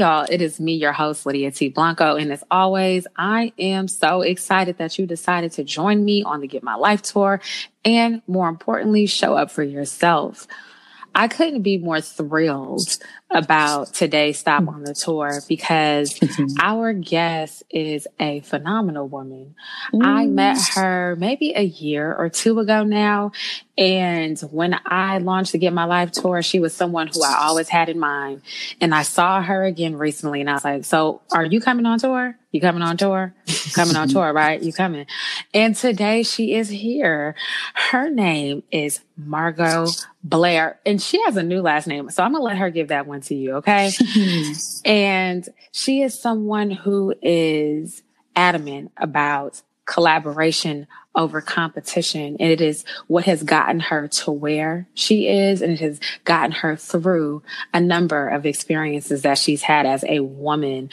Y'all. It is me, your host, Lydia T. Blanco. And as always, I am so excited that you decided to join me on the Get My Life tour and more importantly, show up for yourself. I couldn't be more thrilled about today's stop on the tour because mm-hmm. our guest is a phenomenal woman. Mm. I met her maybe a year or two ago now. And when I launched the Get My Life tour, she was someone who I always had in mind. And I saw her again recently and I was like, so are you coming on tour? You coming on tour? coming on tour, right? You coming. And today she is here. Her name is Margot Blair and she has a new last name. So I'm going to let her give that one to you. Okay. and she is someone who is adamant about collaboration over competition. And it is what has gotten her to where she is. And it has gotten her through a number of experiences that she's had as a woman.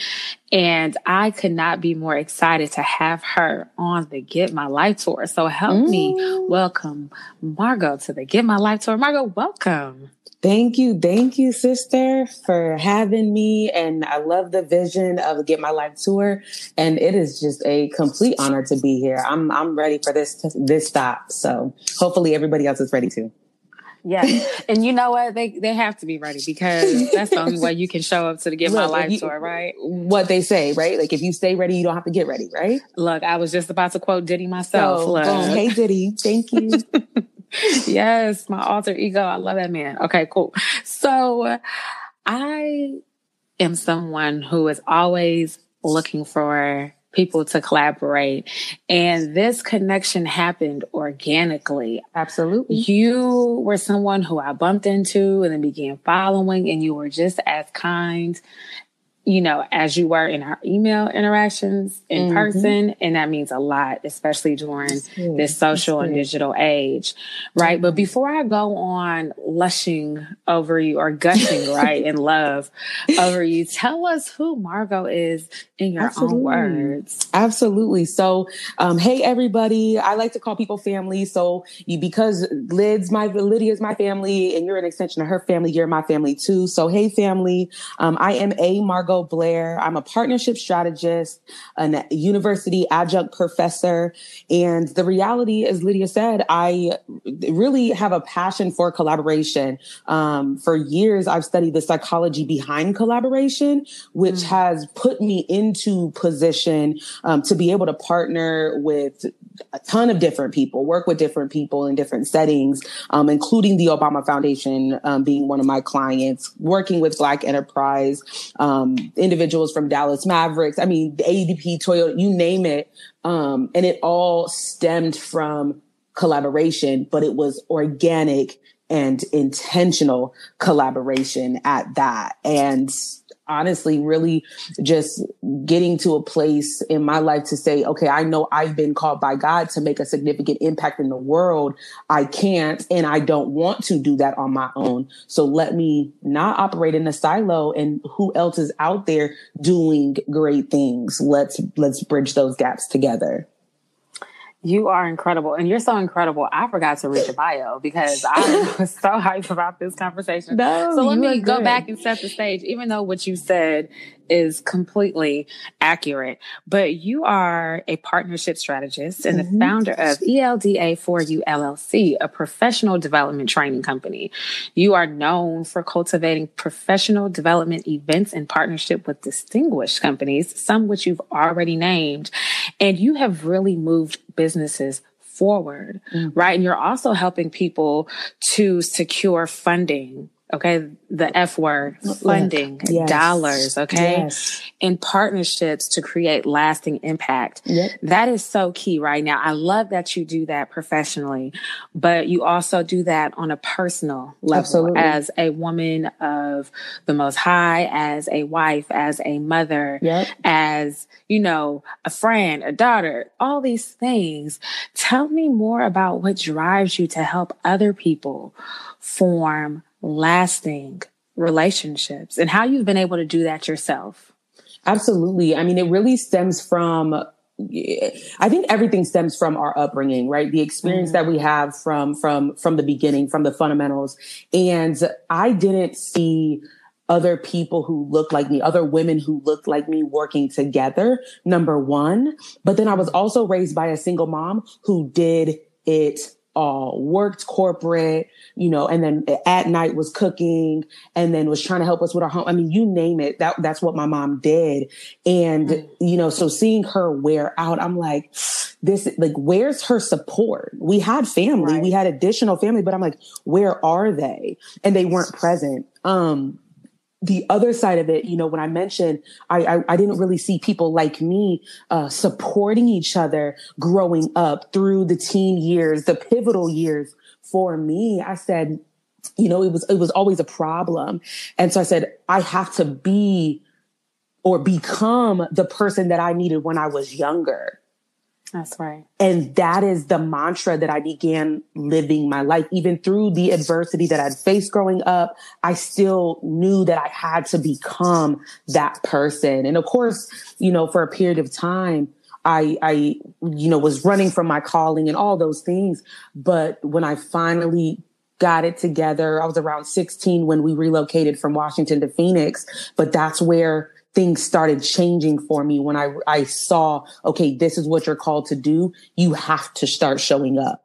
And I could not be more excited to have her on the Get My Life tour. So help mm. me welcome Margot to the Get My Life tour. Margot, welcome. Thank you. Thank you, sister, for having me. And I love the vision of Get My Life tour. And it is just a complete honor to be here. I'm, I'm ready for this, this stop. So hopefully everybody else is ready too. Yeah. and you know what? They they have to be ready because that's the only way you can show up to the Get Look, My Life you, tour, right? What they say, right? Like if you stay ready, you don't have to get ready, right? Look, I was just about to quote Diddy myself. So. Hey Diddy, thank you. yes, my alter ego. I love that man. Okay, cool. So I am someone who is always looking for people to collaborate. And this connection happened organically. Absolutely. You were someone who I bumped into and then began following, and you were just as kind you know, as you were in our email interactions in mm-hmm. person. And that means a lot, especially during this social and digital age. Right. Mm-hmm. But before I go on lushing over you or gushing, right, in love over you, tell us who Margot is in your Absolutely. own words. Absolutely. So, um, hey, everybody. I like to call people family. So you, because Lid's my, Lydia's my family and you're an extension of her family, you're my family too. So, hey, family. Um, I am a Margot Blair. I'm a partnership strategist, a university adjunct professor. And the reality, as Lydia said, I really have a passion for collaboration. Um, for years, I've studied the psychology behind collaboration, which mm. has put me into position um, to be able to partner with a ton of different people, work with different people in different settings, um, including the Obama Foundation um, being one of my clients, working with Black Enterprise, um, individuals from Dallas Mavericks. I mean, ADP, Toyota, you name it. Um, and it all stemmed from collaboration, but it was organic and intentional collaboration at that. And honestly really just getting to a place in my life to say, okay, I know I've been called by God to make a significant impact in the world. I can't and I don't want to do that on my own. So let me not operate in a silo and who else is out there doing great things. Let's, let's bridge those gaps together. You are incredible. And you're so incredible. I forgot to read your bio because I was so hyped about this conversation. No, so let me go back and set the stage, even though what you said is completely accurate. But you are a partnership strategist and mm-hmm. the founder of ELDA4U LLC, a professional development training company. You are known for cultivating professional development events in partnership with distinguished companies, some which you've already named. And you have really moved businesses forward, mm-hmm. right? And you're also helping people to secure funding okay the f word funding yes. dollars okay yes. in partnerships to create lasting impact yep. that is so key right now i love that you do that professionally but you also do that on a personal level Absolutely. as a woman of the most high as a wife as a mother yep. as you know a friend a daughter all these things tell me more about what drives you to help other people form lasting relationships and how you've been able to do that yourself. Absolutely. I mean, it really stems from I think everything stems from our upbringing, right? The experience mm that we have from from from the beginning, from the fundamentals. And I didn't see other people who looked like me, other women who looked like me working together, number one. But then I was also raised by a single mom who did it all worked corporate, you know, and then at night was cooking and then was trying to help us with our home. I mean, you name it. That that's what my mom did. And, mm. you know, so seeing her wear out, I'm like, this, like, where's her support? We had family, right. we had additional family, but I'm like, where are they? And they weren't present. Um, the other side of it, you know, when I mentioned I, I, I didn't really see people like me uh, supporting each other growing up through the teen years, the pivotal years for me. I said, you know, it was it was always a problem, and so I said I have to be or become the person that I needed when I was younger. That's right. And that is the mantra that I began living my life. Even through the adversity that I'd faced growing up, I still knew that I had to become that person. And of course, you know, for a period of time, I, I, you know, was running from my calling and all those things. But when I finally got it together, I was around 16 when we relocated from Washington to Phoenix. But that's where things started changing for me when I, I saw, okay, this is what you're called to do. You have to start showing up.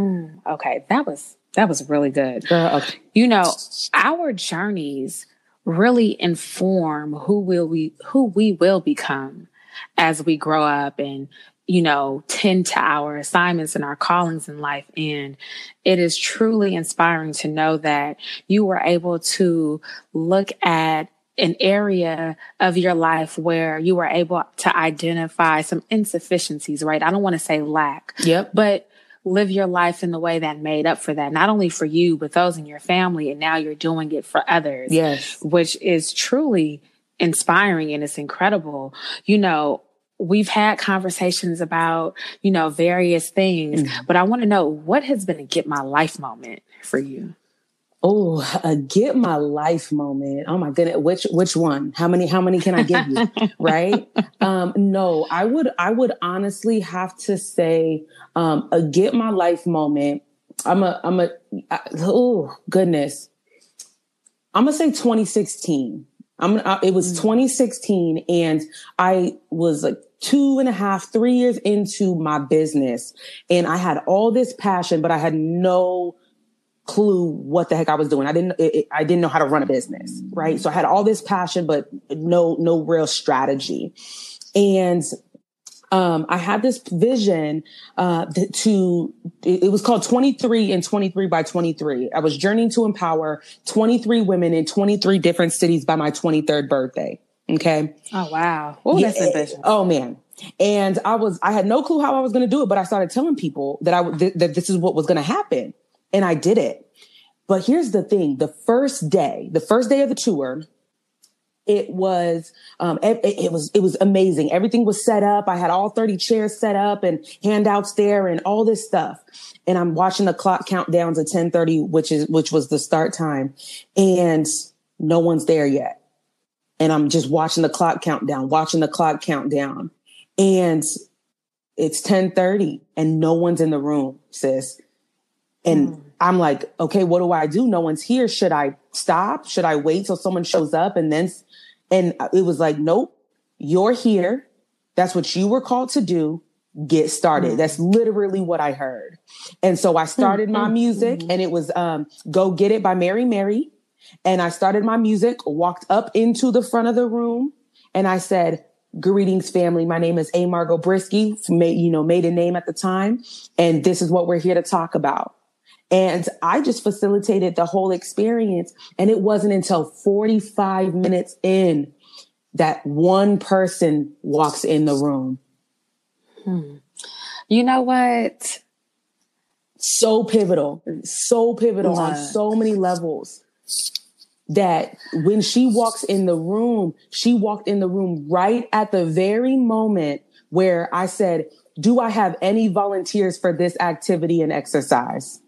Mm, okay. That was, that was really good. Girl, okay. You know, our journeys really inform who will we, who we will become as we grow up and, you know, tend to our assignments and our callings in life. And it is truly inspiring to know that you were able to look at an area of your life where you were able to identify some insufficiencies, right? I don't want to say lack. Yep. But live your life in the way that made up for that, not only for you, but those in your family. And now you're doing it for others. Yes. Which is truly inspiring and it's incredible. You know, we've had conversations about, you know, various things, mm-hmm. but I want to know what has been a get my life moment for you? Oh, a get my life moment. Oh my goodness. Which which one? How many how many can I give you? right? Um no, I would I would honestly have to say um a get my life moment. I'm a I'm a I, oh goodness. I'm gonna say 2016. I'm I, it was mm. 2016 and I was like two and a half, three years into my business and I had all this passion, but I had no clue what the heck I was doing. I didn't, it, I didn't know how to run a business, right? So I had all this passion, but no, no real strategy. And, um, I had this vision, uh, to, it, it was called 23 and 23 by 23. I was journeying to empower 23 women in 23 different cities by my 23rd birthday. Okay. Oh, wow. Oh, yeah, that's ambitious. Oh man. And I was, I had no clue how I was going to do it, but I started telling people that I, th- that this is what was going to happen and I did it. But here's the thing: the first day, the first day of the tour, it was um, it, it, was it was amazing. Everything was set up. I had all 30 chairs set up and handouts there and all this stuff. And I'm watching the clock count down to 10:30, which is which was the start time, and no one's there yet. And I'm just watching the clock count down, watching the clock count down, and it's 10:30 and no one's in the room, sis. And mm. I'm like, okay, what do I do? No one's here. Should I stop? Should I wait till someone shows up? And then, and it was like, nope, you're here. That's what you were called to do. Get started. Mm. That's literally what I heard. And so I started mm-hmm. my music mm-hmm. and it was, um, Go Get It by Mary Mary. And I started my music, walked up into the front of the room and I said, Greetings, family. My name is A. Margot Brisky, you know, maiden name at the time. And this is what we're here to talk about And I just facilitated the whole experience. And it wasn't until 45 minutes in that one person walks in the room. Hmm. You know what? So pivotal, so pivotal on so many levels that when she walks in the room, she walked in the room right at the very moment where I said, Do I have any volunteers for this activity and exercise?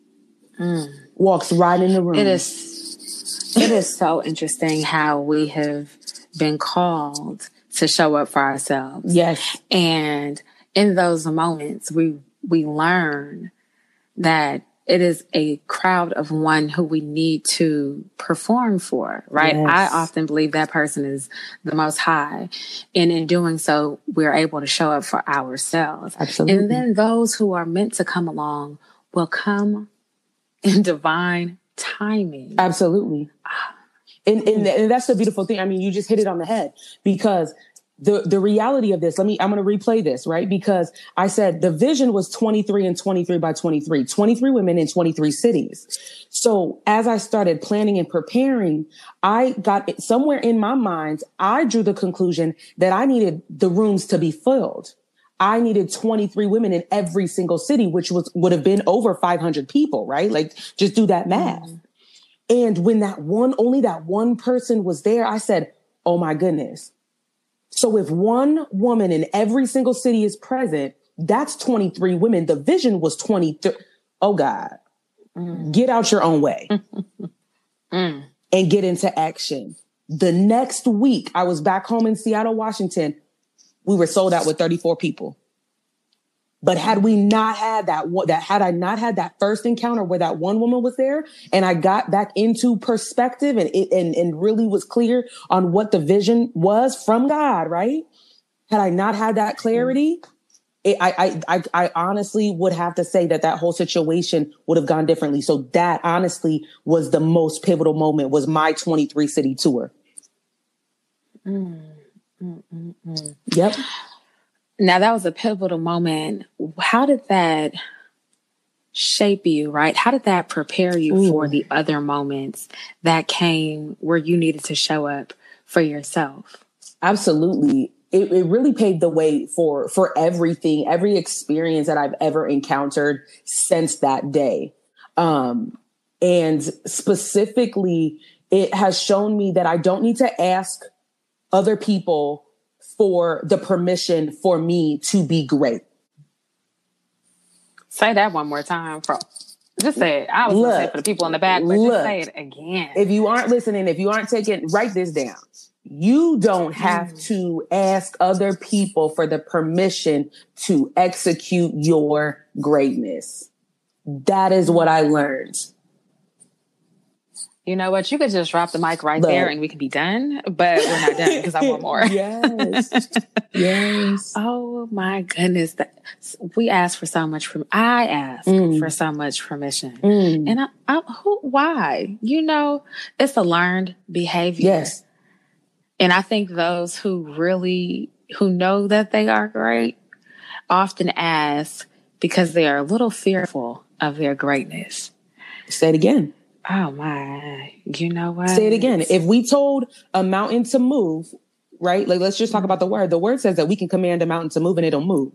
Mm. Walks right in the room. It is it is so interesting how we have been called to show up for ourselves. Yes. And in those moments we we learn that it is a crowd of one who we need to perform for, right? Yes. I often believe that person is the most high. And in doing so, we're able to show up for ourselves. Absolutely. And then those who are meant to come along will come in divine timing. Absolutely. And, and, hmm. and that's the beautiful thing. I mean, you just hit it on the head because the the reality of this let me i'm going to replay this right because i said the vision was 23 and 23 by 23 23 women in 23 cities so as i started planning and preparing i got somewhere in my mind i drew the conclusion that i needed the rooms to be filled I needed 23 women in every single city, which was would have been over 500 people, right? Like just do that math. Mm. And when that one, only that one person was there, I said, Oh my goodness, so if one woman in every single city is present, that's 23 women. The vision was 23. Oh God, mm. get out your own way mm. and get into action. The next week, I was back home in Seattle, Washington. We were sold out with 34 people. But had we not had that, that had I not had that first encounter where that one woman was there and I got back into perspective and it, and, and really was clear on what the vision was from God, right? Had I not had that clarity, it, I, I, I, I honestly would have to say that that whole situation would have gone differently. So that honestly was the most pivotal moment was my 23 city tour. Mm, mm, mm, mm. yep. Now that was a pivotal moment. How did that shape you, right? How did that prepare you Ooh. for the other moments that came where you needed to show up for yourself? Absolutely. It, it really paved the way for for everything, every experience that I've ever encountered since that day. Um, and specifically, it has shown me that I don't need to ask other people for the permission for me to be great. Say that one more time. Just say it. I was look, say for the people in the back, but look, just say it again. If you aren't listening, if you aren't taking, write this down. You don't have mm. to ask other people for the permission to execute your greatness. That is what I learned you know what? You could just drop the mic right but, there and we could be done, but we're not done because I want more. yes. yes. Oh my goodness. That, we ask for so much from, I ask mm. for so much permission. Mm. And I, I, who, why? You know, it's a learned behavior. Yes. And I think those who really, who know that they are great often ask because they are a little fearful of their greatness. Say it again. Oh my, you know what? Say it again. If we told a mountain to move, right? Like, let's just talk mm-hmm. about the word. The word says that we can command a mountain to move and it'll move.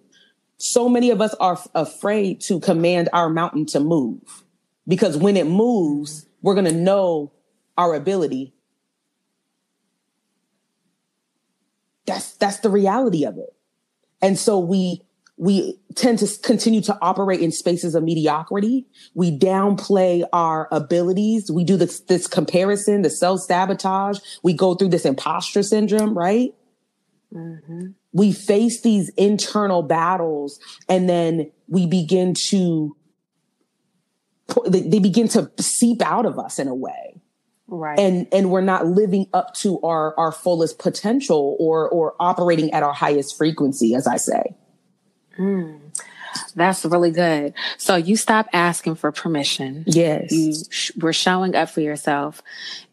So many of us are f- afraid to command our mountain to move because when it moves, mm-hmm. we're going to know our ability. That's, that's the reality of it. And so we we tend to continue to operate in spaces of mediocrity. We downplay our abilities. We do this, this comparison, the self sabotage. We go through this imposter syndrome, right? Mm-hmm. We face these internal battles and then we begin to, they begin to seep out of us in a way. Right. And, and we're not living up to our, our fullest potential or, or operating at our highest frequency, as I say. Mm, that's really good. So you stop asking for permission. Yes. You sh- were showing up for yourself.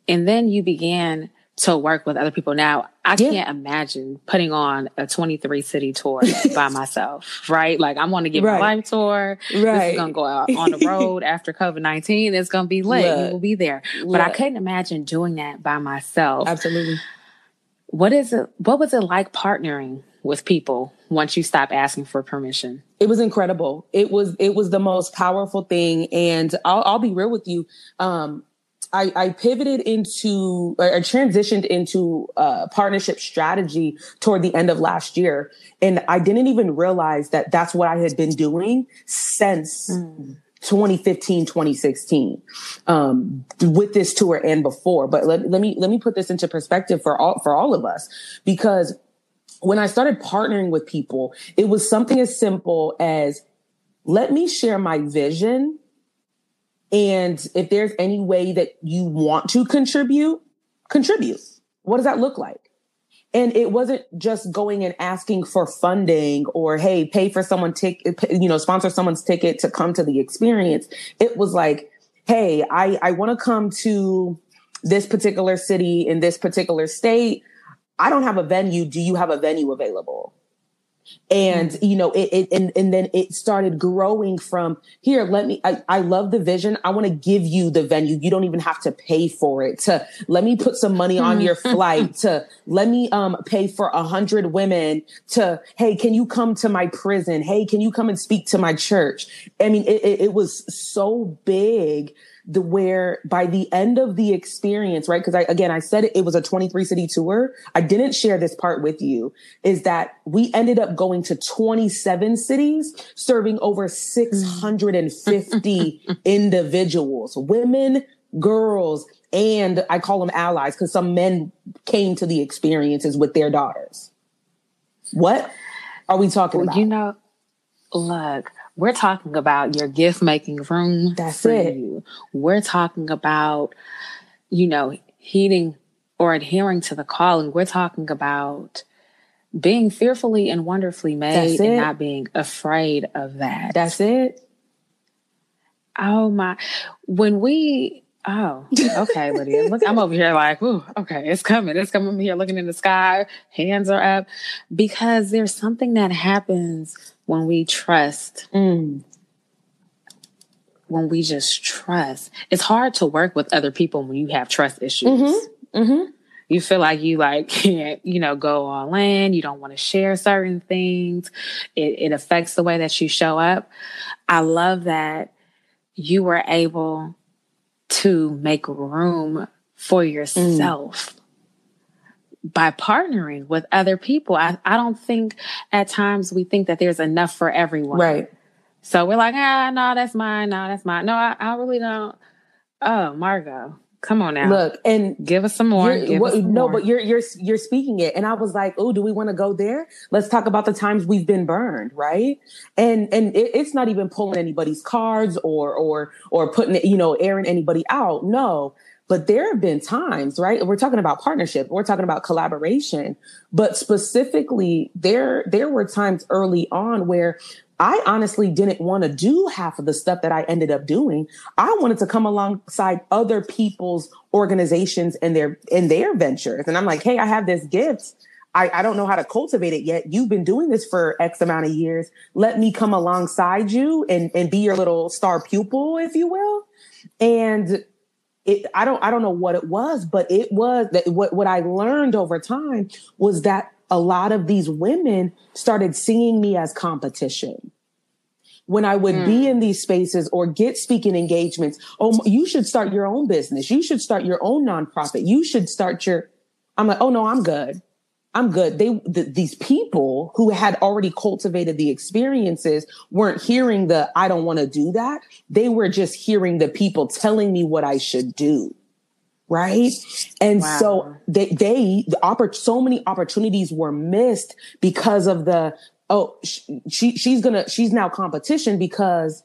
And then you began to work with other people. Now, I yeah. can't imagine putting on a 23 city tour by myself, right? Like I'm going to get right. my life tour. Right. This is going to go out on the road after COVID-19. It's going to be lit. Look, you will be there. Look. But I couldn't imagine doing that by myself. Absolutely. What is it? What was it like partnering with people once you stop asking for permission? It was incredible. It was, it was the most powerful thing. And I'll, I'll be real with you. Um, I, I pivoted into or transitioned into a partnership strategy toward the end of last year. And I didn't even realize that that's what I had been doing since mm. 2015, 2016, um, with this tour and before. But let, let me, let me put this into perspective for all, for all of us, because when I started partnering with people, it was something as simple as let me share my vision and if there's any way that you want to contribute, contribute. What does that look like? And it wasn't just going and asking for funding or, hey, pay for someone ticket, you know, sponsor someone's ticket to come to the experience. It was like, hey, I, I want to come to this particular city in this particular state. I don't have a venue. Do you have a venue available? and you know it, it, and and then it started growing from here. Let me i, I love the vision. I want to give you the venue. You don't even have to pay for it to let me put some money on your flight to let me um pay for a hundred women to hey can you come to my prison? Hey can you come and speak to my church? I mean it, it, it was so big the where by the end of the experience, right? Because I again I said it, it was a 23 city tour. I didn't share this part with you, is that we ended up going to 27 cities, serving over 650 individuals, women, girls, and I call them allies because some men came to the experiences with their daughters. What are we talking about? You know, look, we're talking about your gift making room. That's it. You. We're talking about, you know, heeding or adhering to the calling. We're talking about being fearfully and wonderfully made and not being afraid of that. That's it. Oh my. When we Oh, okay, Lydia. Look, I'm over here like, ooh, okay, it's coming. It's coming. I'm here looking in the sky, hands are up. Because there's something that happens when we trust. Mm. When we just trust. It's hard to work with other people when you have trust issues. Mm-hmm. Mm-hmm. You feel like you like can't, you know, go all in. You don't want to share certain things. It, it affects the way that you show up. I love that you were able to make room for yourself. Mm by partnering with other people. I, I don't think at times we think that there's enough for everyone. Right. So we're like, ah, no, that's mine. No, that's mine. No, I, I really don't. Oh, Margot, come on now. Look, and give us some more. What, us some no, more. but you're you're you're speaking it, and I was like, oh, do we want to go there? Let's talk about the times we've been burned, right? And and it, it's not even pulling anybody's cards or or or putting it, you know airing anybody out. No, but there have been times, right? We're talking about partnership, we're talking about collaboration, but specifically there, there were times early on where I honestly didn't want to do half of the stuff that I ended up doing. I wanted to come alongside other people's organizations and their in their ventures. And I'm like, hey, I have this gift. I, I don't know how to cultivate it yet. You've been doing this for X amount of years. Let me come alongside you and, and be your little star pupil, if you will. And it, I don't I don't know what it was, but it was that what what I learned over time was that a lot of these women started seeing me as competition. When I would mm. be hmm. in these spaces or get speaking engagements, oh, you should start your own business. You should start your own nonprofit. You should start your. I'm like, oh no, I'm good. I'm good. They, these people who had already cultivated the experiences weren't hearing the, I don't want to do that. They were just hearing the people telling me what I should do. Right. And wow. so they, they, the oppor- so many opportunities were missed because of the, oh, she, she's gonna, she's now competition because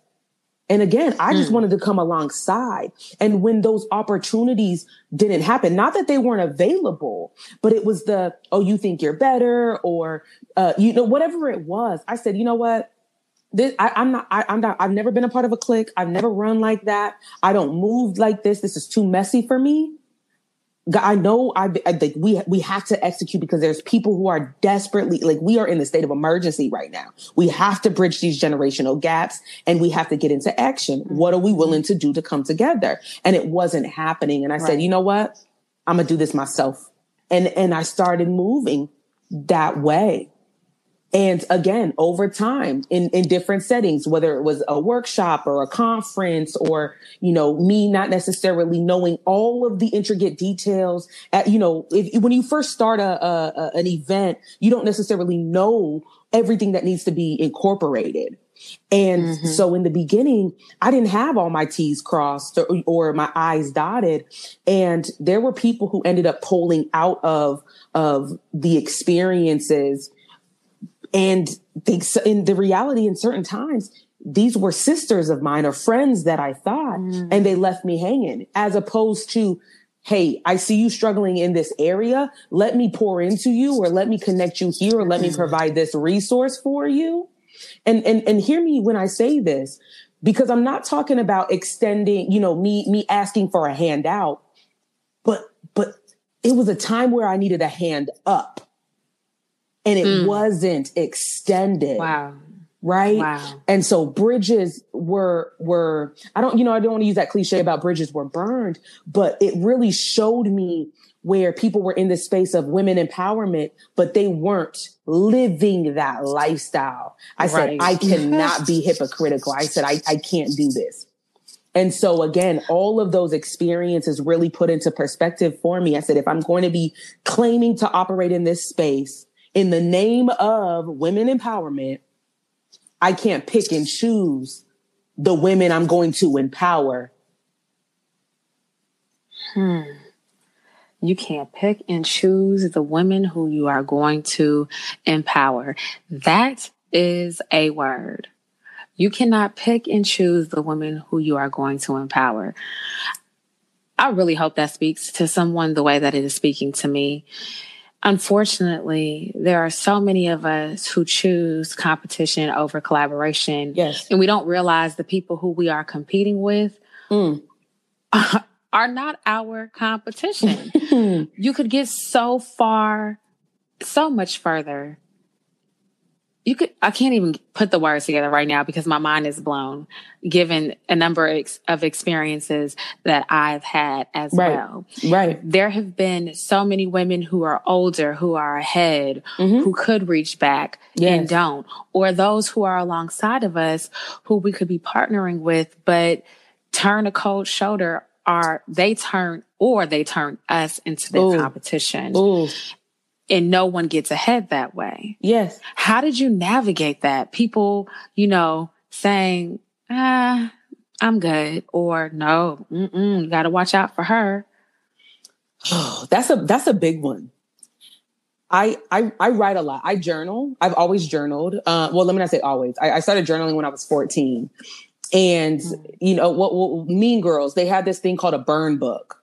and again, I just mm. wanted to come alongside. And when those opportunities didn't happen, not that they weren't available, but it was the, oh, you think you're better or, uh, you know, whatever it was. I said, you know what? This, I, am not, I, I'm not, I've never been a part of a clique. I've never run like that. I don't move like this. This is too messy for me. I know I, I think we we have to execute because there's people who are desperately like we are in the state of emergency right now. We have to bridge these generational gaps and we have to get into action. Mm-hmm. What are we willing mm-hmm. to do to come together? And it wasn't happening. And I right. said, you know what? I'm gonna do this myself. And and I started moving that way. And again, over time in, in different settings, whether it was a workshop or a conference or, you know, me not necessarily knowing all of the intricate details at, you know, if, when you first start a, a, an event, you don't necessarily know everything that needs to be incorporated. And mm-hmm. so in the beginning, I didn't have all my T's crossed or, or, my I's dotted. And there were people who ended up pulling out of, of the experiences and they, in the reality, in certain times, these were sisters of mine or friends that I thought, mm. and they left me hanging as opposed to, Hey, I see you struggling in this area. Let me pour into you or let me connect you here or let me mm. provide this resource for you. And, and, and hear me when I say this, because I'm not talking about extending, you know, me, me asking for a handout, but, but it was a time where I needed a hand up and it mm. wasn't extended. Wow. Right. Wow. And so bridges were, were, I don't, you know, I don't want to use that cliche about bridges were burned, but it really showed me where people were in the space of women empowerment, but they weren't living that lifestyle. I right. said, I cannot be hypocritical. I said, I, I can't do this. And so again, all of those experiences really put into perspective for me. I said, if I'm going to be claiming to operate in this space, in the name of women empowerment, I can't pick and choose the women I'm going to empower. Hmm. You can't pick and choose the women who you are going to empower. That is a word. You cannot pick and choose the women who you are going to empower. I really hope that speaks to someone the way that it is speaking to me unfortunately, there are so many of us who choose competition over collaboration. Yes. And we don't realize the people who we are competing with mm. are not our competition. you could get so far, so much further you could i can't even put the words together right now because my mind is blown given a number of experiences that i've had as right. well right there have been so many women who are older who are ahead mm-hmm. who could reach back yes. and don't or those who are alongside of us who we could be partnering with but turn a cold shoulder are they turn or they turn us into the Ooh. competition Ooh and no one gets ahead that way. Yes. How did you navigate that? People, you know, saying, ah, I'm good or no, you got to watch out for her. Oh, that's a, that's a big one. I, I, I write a lot. I journal. I've always journaled. Uh, well, let me not say always. I, I started journaling when I was 14 and mm. you know what, what mean girls, they had this thing called a burn book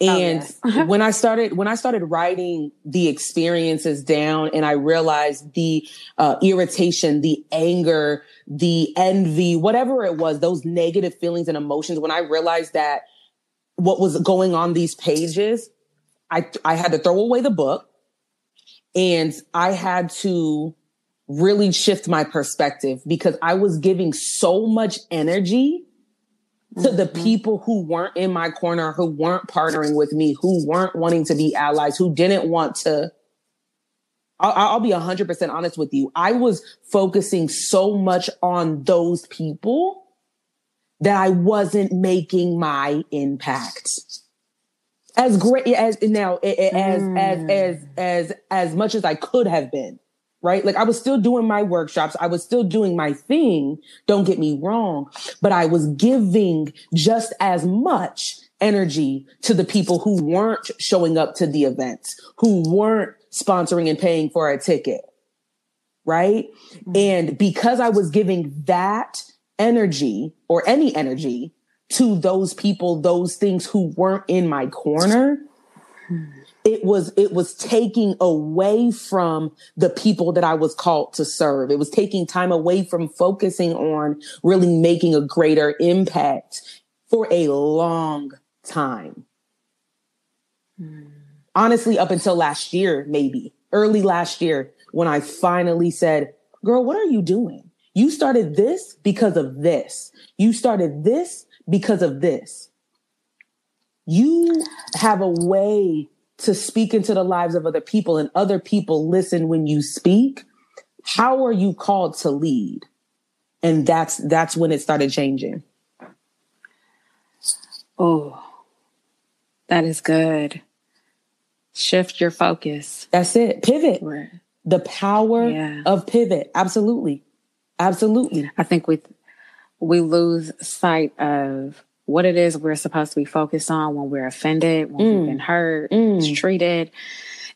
and oh, yes. when I started, when I started writing the experiences down and I realized the uh, irritation, the anger, the envy, whatever it was, those negative feelings and emotions, when I realized that what was going on these pages, I, I had to throw away the book and I had to really shift my perspective because I was giving so much energy to the mm-hmm. people who weren't in my corner, who weren't partnering with me, who weren't wanting to be allies, who didn't want to. I'll, I'll be 100% honest with you. I was focusing so much on those people that I wasn't making my impact as great as now as, mm. as as as as much as I could have been right? Like I was still doing my workshops. I was still doing my thing. Don't get me wrong, but I was giving just as much energy to the people who weren't showing up to the events, who weren't sponsoring and paying for a ticket. Right. Mm-hmm. And because I was giving that energy or any energy to those people, those things who weren't in my corner, mm-hmm it was it was taking away from the people that I was called to serve. It was taking time away from focusing on really making a greater impact for a long time. Mm. Honestly, up until last year, maybe early last year, when I finally said, Girl, what are you doing? You started this because of this. You started this because of this. You have a way to speak into the lives of other people and other people listen when you speak. How are you called to lead? And that's that's when it started changing. Oh, that is good. Shift your focus. That's it. Pivot. Right. The power yeah. of pivot. Absolutely. Absolutely. I think we we lose sight of what it is we're supposed to be focused on when we're offended, when mm. we've been hurt, mm. mistreated.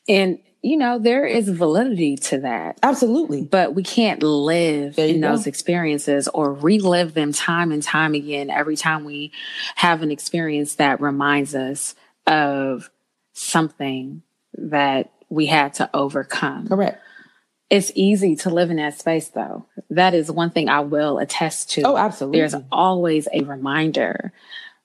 And you know, there is validity to that. Absolutely. But we can't live in go. those experiences or relive them time and time again every time we have an experience that reminds us of something that we had to overcome. Correct. It's easy to live in that space though. That is one thing I will attest to. Oh, absolutely. There's always a reminder.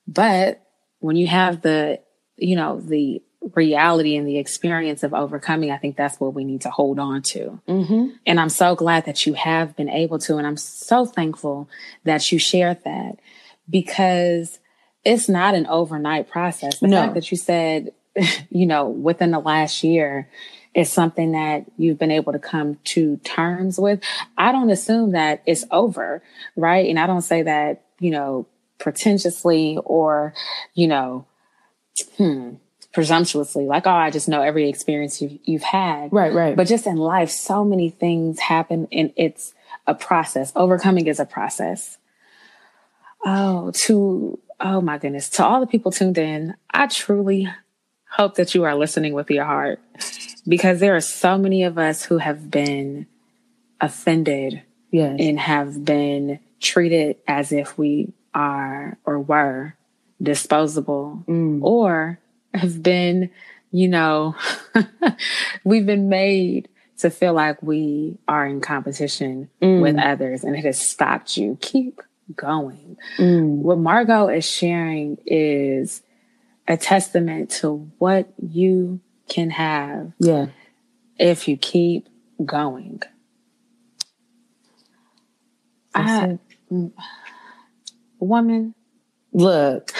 But when you have the, you know, the reality and the experience of overcoming, I think that's what we need to hold on to. Mm-hmm. And I'm so glad that you have been able to. And I'm so thankful that you shared that because it's not an overnight process. The no. fact that you said, you know, within the last year, is something that you've been able to come to terms with. I don't assume that it's over, right? And I don't say that, you know, pretentiously or, you know, hmm, presumptuously, like, oh, I just know every experience you've, you've had. Right, right. But just in life, so many things happen and it's a process. Overcoming is a process. Oh, to, oh my goodness, to all the people tuned in, I truly hope that you are listening with your heart because there are so many of us who have been offended yes. and have been treated as if we are or were disposable mm. or have been, you know, we've been made to feel like we are in competition mm. with others and it has stopped you. Keep going. Mm. What Margot is sharing is a testament to what you can have. Yeah. If you keep going. I, mm, woman. Look,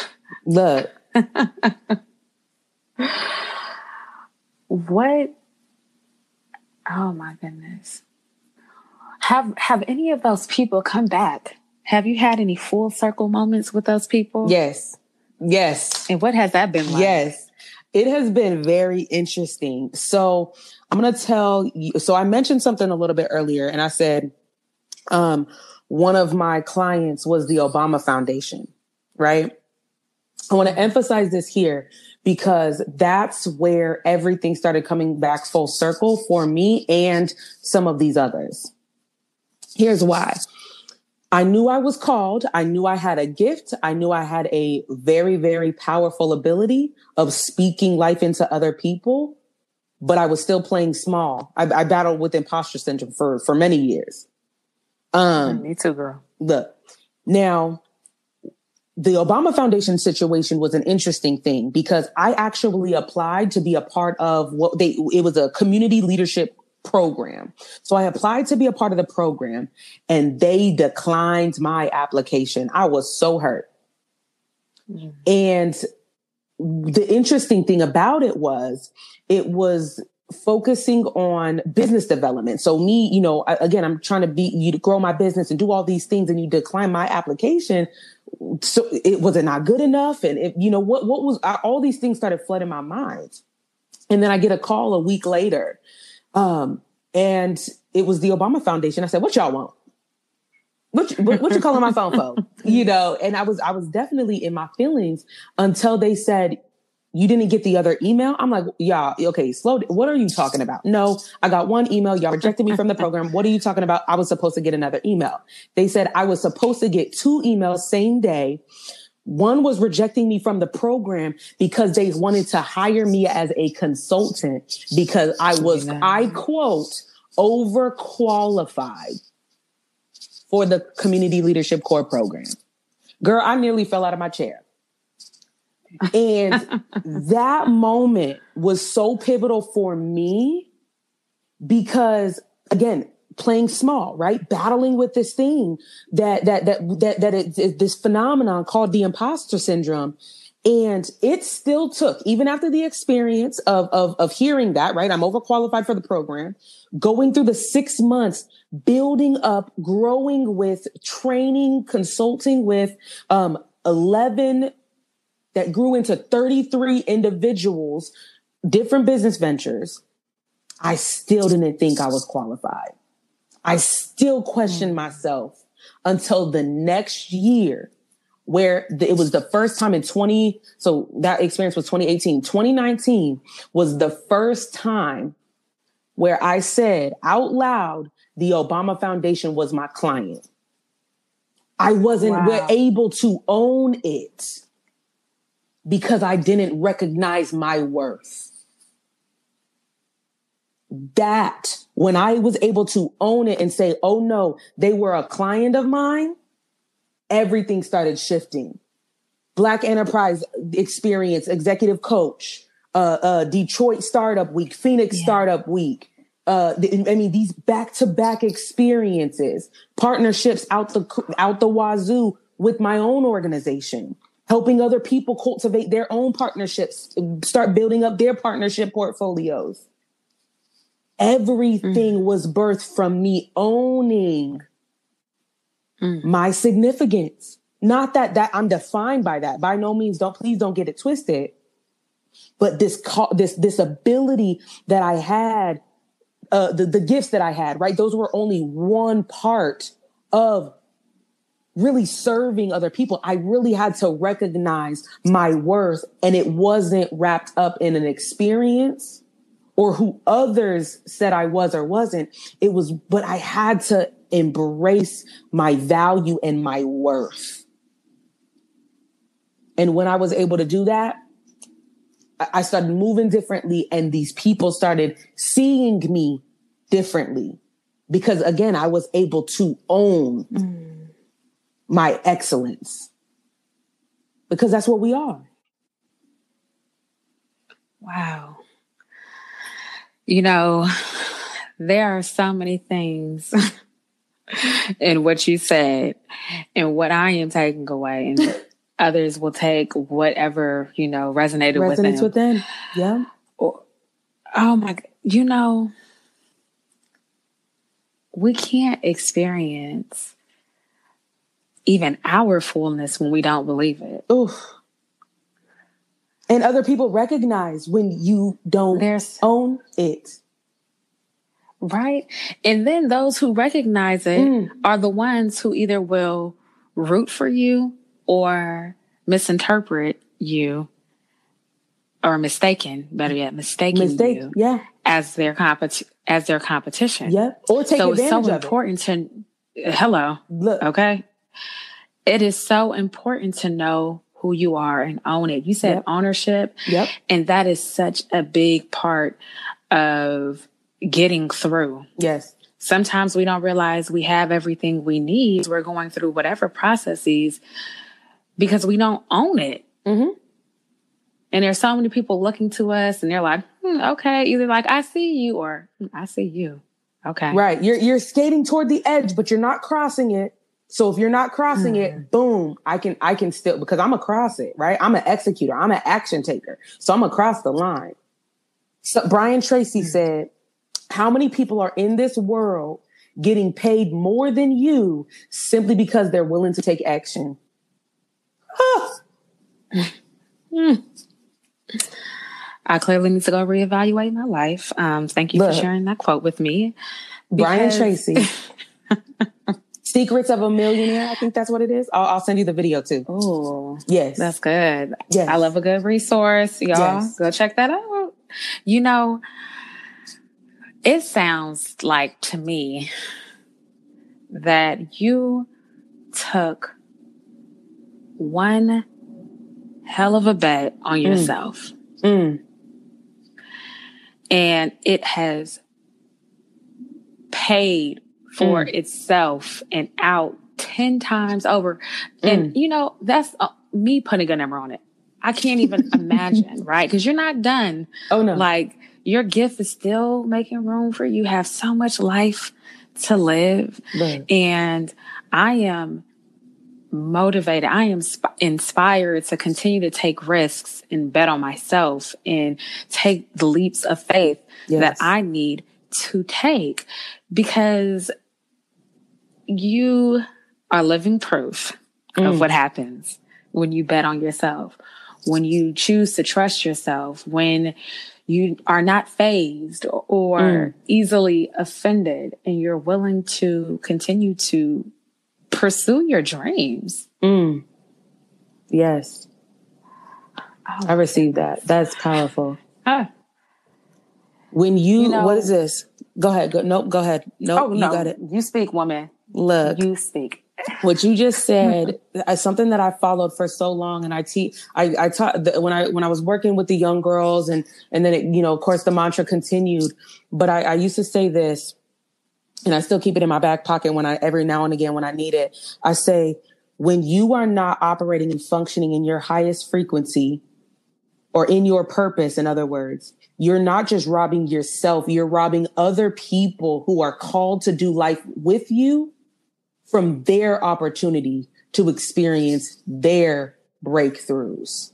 look. what? Oh my goodness. Have have any of those people come back? Have you had any full circle moments with those people? Yes. Yes. And what has that been like? Yes. It has been very interesting. So I'm going to tell you. So I mentioned something a little bit earlier and I said, um, one of my clients was the Obama Foundation, right? I want to emphasize this here because that's where everything started coming back full circle for me and some of these others. Here's why. I knew I was called. I knew I had a gift. I knew I had a very, very powerful ability of speaking life into other people, but I was still playing small. I, I battled with imposter syndrome for, for many years. Um, me too, girl. Look, now the Obama Foundation situation was an interesting thing because I actually applied to be a part of what they, it was a community leadership program. So I applied to be a part of the program and they declined my application. I was so hurt. Mm. And the interesting thing about it was it was focusing on business development. So me, you know, again, I'm trying to be you to grow my business and do all these things and you decline my application. So it was it not good enough? And if, you know, what, what was all these things started flooding my mind. And then I get a call a week later um, and it was the Obama Foundation. I said, what y'all want? What, what, what you calling my phone for? You know, and I was, I was definitely in my feelings until they said, you didn't get the other email. I'm like, y'all, okay, slow. What are you talking about? No, I got one email. Y'all rejected me from the program. What are you talking about? I was supposed to get another email. They said I was supposed to get two emails same day. One was rejecting me from the program because they wanted to hire me as a consultant because I was, I quote, overqualified for the community leadership core program. Girl, I nearly fell out of my chair. And that moment was so pivotal for me because again, playing small, right? Battling with this thing that that that that that it, this phenomenon called the imposter syndrome. And it still took, even after the experience of, of, of hearing that, right? I'm overqualified for the program, going through the six months, building up, growing with, training, consulting with, um, 11 that grew into 33 individuals, different business ventures. I still didn't think I was qualified. I still questioned mm. myself until the next year where it was the first time in 20 so that experience was 2018 2019 was the first time where i said out loud the obama foundation was my client. I wasn't wow. able to own it because i didn't recognize my worth. That when I was able to own it and say, oh no, they were a client of mine, everything started shifting. Black Enterprise Experience, Executive Coach, uh, uh, Detroit Startup Week, Phoenix yeah. Startup Week. Uh, I mean, these back-to-back experiences, partnerships out the out the wazoo with my own organization, helping other people cultivate their own partnerships, start building up their partnership portfolios Everything mm. was birthed from me owning mm. my significance. Not that that I'm defined by that. By no means, don't please don't get it twisted. But this this this ability that I had, uh, the the gifts that I had, right? Those were only one part of really serving other people. I really had to recognize my worth, and it wasn't wrapped up in an experience or who others said I was or wasn't. It was, but I had to embrace my value and my worth. And when I was able to do that, I started moving differently and these people started seeing me differently because again, I was able to own mm. my excellence because that's what we are. Wow. You know, there are so many things in what you said and what I am taking away, and others will take whatever you know resonated resonates with them. Yeah. Oh, oh my! You know, we can't experience even our fullness when we don't believe it. Oof. And other people recognize when you don't There's, own it. Right. And then those who recognize it mm. are the ones who either will root for you or misinterpret you or mistaken, better yet, mistaken Mistake, you yeah. as their compet- as their competition. Yeah. Or take so advantage it's so important to hello. Look. Okay. It is so important to know who you are and own it. You said yep. ownership. Yep. And that is such a big part of getting through. Yes. Sometimes we don't realize we have everything we need. We're going through whatever processes because we don't own it. Mm-hmm. And there's so many people looking to us and they're like, hmm, okay, either like, I see you or hmm, I see you. Okay. Right. You're, you're skating toward the edge, but you're not crossing it. So if you're not crossing mm. it, boom, I can I can still because I'm a cross it, right? I'm an executor, I'm an action taker. So I'm across the line. So Brian Tracy mm. said, How many people are in this world getting paid more than you simply because they're willing to take action? Oh. mm. I clearly need to go reevaluate my life. Um, thank you Look, for sharing that quote with me. Brian Tracy. Secrets of a Millionaire. I think that's what it is. I'll, I'll send you the video too. Oh, yes, that's good. Yes, I love a good resource, y'all. Yes. Go check that out. You know, it sounds like to me that you took one hell of a bet on mm. yourself. Mm. And it has paid for mm. itself and out 10 times over. And, mm. you know, that's uh, me putting a number on it. I can't even imagine, right? Because you're not done. Oh no. Like your gift is still making room for you. You have so much life to live. Right. And I am motivated. I am sp- inspired to continue to take risks and bet on myself and take the leaps of faith Yes. that I need to take because you are living proof Mm. of what happens when you bet on yourself, when you choose to trust yourself, when you are not fazed or Mm. easily offended and you're willing to continue to pursue your dreams. Mm. Yes. Oh, I received that. That's powerful. ah. When you, You know- what is this? Go ahead. Go, nope. Go ahead. Nope. oh you got it. you speak, woman. Look, You speak. what you just said is something that I followed for so long, and I teach. I, I taught the, when I when I was working with the young girls, and and then it, you know, of course, the mantra continued. But I, I used to say this, and I still keep it in my back pocket when I every now and again when I need it. I say, when you are not operating and functioning in your highest frequency, or in your purpose, in other words, you're not just robbing yourself, you're robbing other people who are called to do life with you from their opportunity to experience their breakthroughs.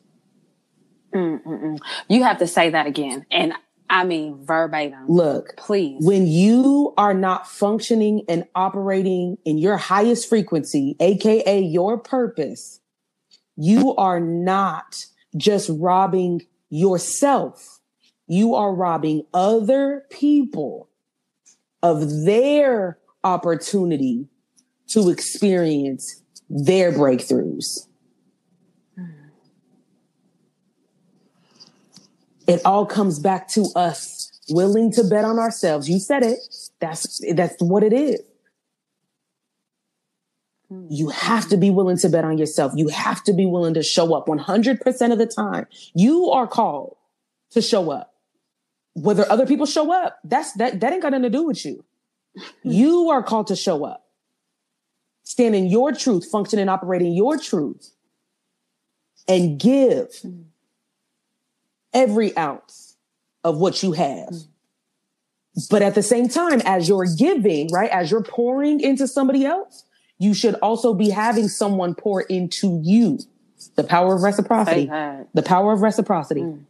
Mm-mm-mm. You have to say that again. And I mean verbatim. Look, Please. when you are not functioning and operating in your highest frequency, AKA your purpose, you are not just robbing yourself. You are robbing other people of their opportunity to experience their breakthroughs. It all comes back to us willing to bet on ourselves. You said it. That's that's what it is. You have to be willing to bet on yourself. You have to be willing to show up 100% of the time. You are called to show up. Whether other people show up, that's that that ain't got nothing to do with you. You are called to show up. Stand in your truth, function and operate in your truth. And give every ounce of what you have. But at the same time, as you're giving, right, as you're pouring into somebody else, you should also be having someone pour into you. The power of reciprocity. The power of reciprocity. Mm.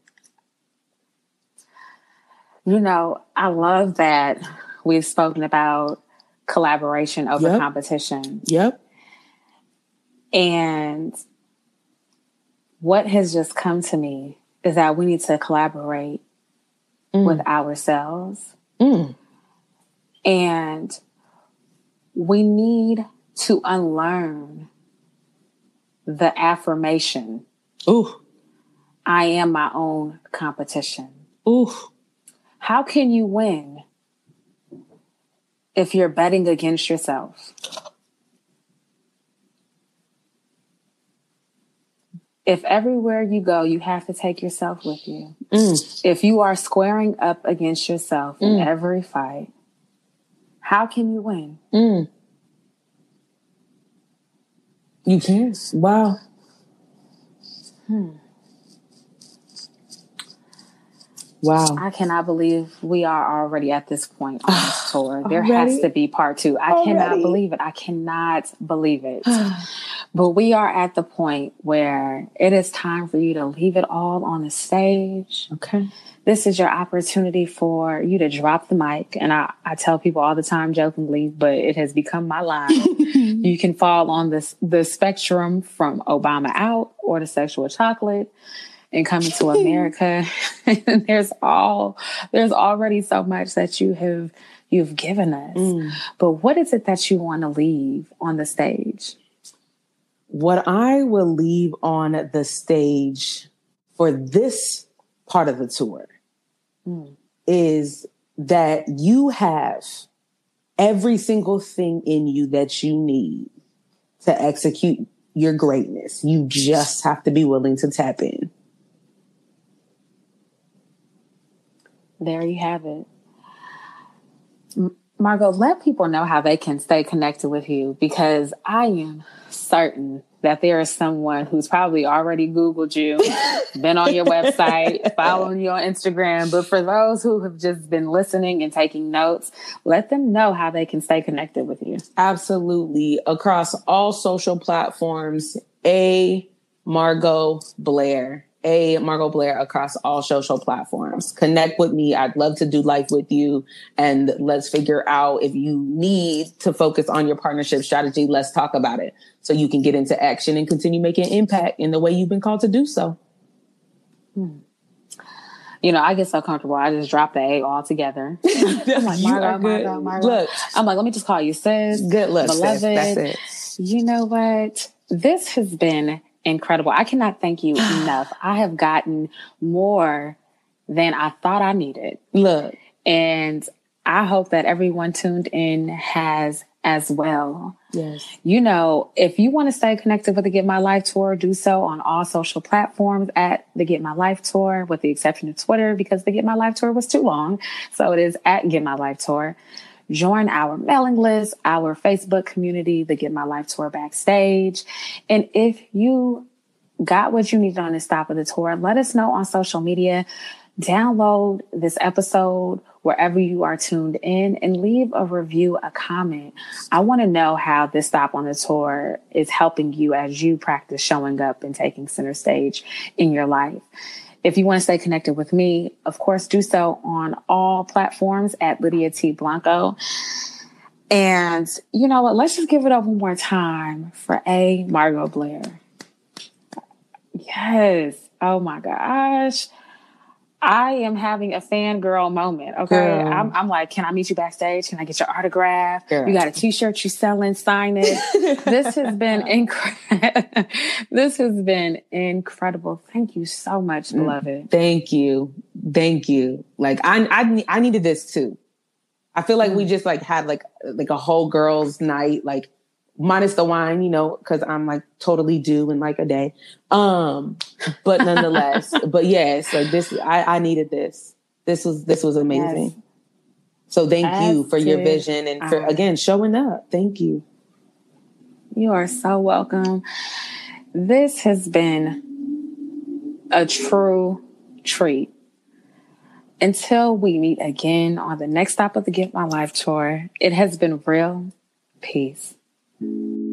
You know, I love that we've spoken about collaboration over Yep. competition. Yep. And what has just come to me is that we need to collaborate with ourselves Mm. and we need to unlearn the affirmation Ooh. I am my own competition. Ooh. How can you win if you're betting against yourself? If everywhere you go, you have to take yourself with you. Mm. If you are squaring up against yourself in Mm. every fight, how can you win? Mm. You can't. Wow. Wow. I cannot believe we are already at this point on this tour. There has to be part two. I cannot believe it. I cannot believe it. But we are at the point where it is time for you to leave it all on the stage. okay. This is your opportunity for you to drop the mic. And I, I tell people all the time jokingly, but it has become my line. you can fall on this the spectrum from Obama out or the sexual chocolate and coming to America. and there's all there's already so much that you have you've given us. Mm. But what is it that you want to leave on the stage? What I will leave on the stage for this part of the tour Mm. is that you have every single thing in you that you need to execute your greatness. You just have to be willing to tap in. There you have it. Margot, let people know how they can stay connected with you because I am certain that there is someone who's probably already Googled you, been on your website, following you on Instagram. But for those who have just been listening and taking notes, let them know how they can stay connected with you. Absolutely. Across all social platforms, A Margot Blair. A Margot Blair across all social platforms. Connect with me. I'd love to do life with you. And let's figure out if you need to focus on your partnership strategy. Let's talk about it so you can get into action and continue making impact in the way you've been called to do so. Hmm. You know, I get so comfortable. I just drop the A altogether. I'm like, Margot, Margot, Margot. Look, I'm like, let me just call you sis. Good look, beloved. Sis. That's it. You know what? This has been incredible. I cannot thank you enough. I have gotten more than I thought I needed. Look. And I hope that everyone tuned in has as well. Yes. You know, if you want to stay connected with the Get My Life Tour, do so on all social platforms at the Get My Life Tour, with the exception of Twitter, because the Get My Life Tour was too long. So it is at Get My Life Tour. Join our mailing list, our Facebook community, the Get My Life Tour backstage. And if you got what you needed on the stop of the tour, let us know on social media. Download this episode wherever you are tuned in and leave a review, a comment. I want to know how this stop on the tour is helping you as you practice showing up and taking center stage in your life. If you want to stay connected with me, of course, do so on all platforms at Lydia T. Blanco. And you know what? Let's just give it up one more time for A. Margot Blair. Yes. Oh my gosh. I am having a fangirl moment. Okay. I'm, I'm, like, can I meet you backstage? Can I get your autograph? Girl. You got a t-shirt you selling, sign it. this has been incredible. this has been incredible. Thank you so much, mm, beloved. Thank you. Thank you. Like I, I, I needed this too. I feel like we mm. just like had like, like a whole girls night, like minus the wine, you know, because I'm like totally due in like a day. Um, but nonetheless, but yes, like this, I, I needed this. This was this was amazing. Yes. So thank As you for your vision and for again showing up. Thank you. You are so welcome. This has been a true treat. Until we meet again on the next stop of the Get My Life tour, it has been real. Peace. Thank you.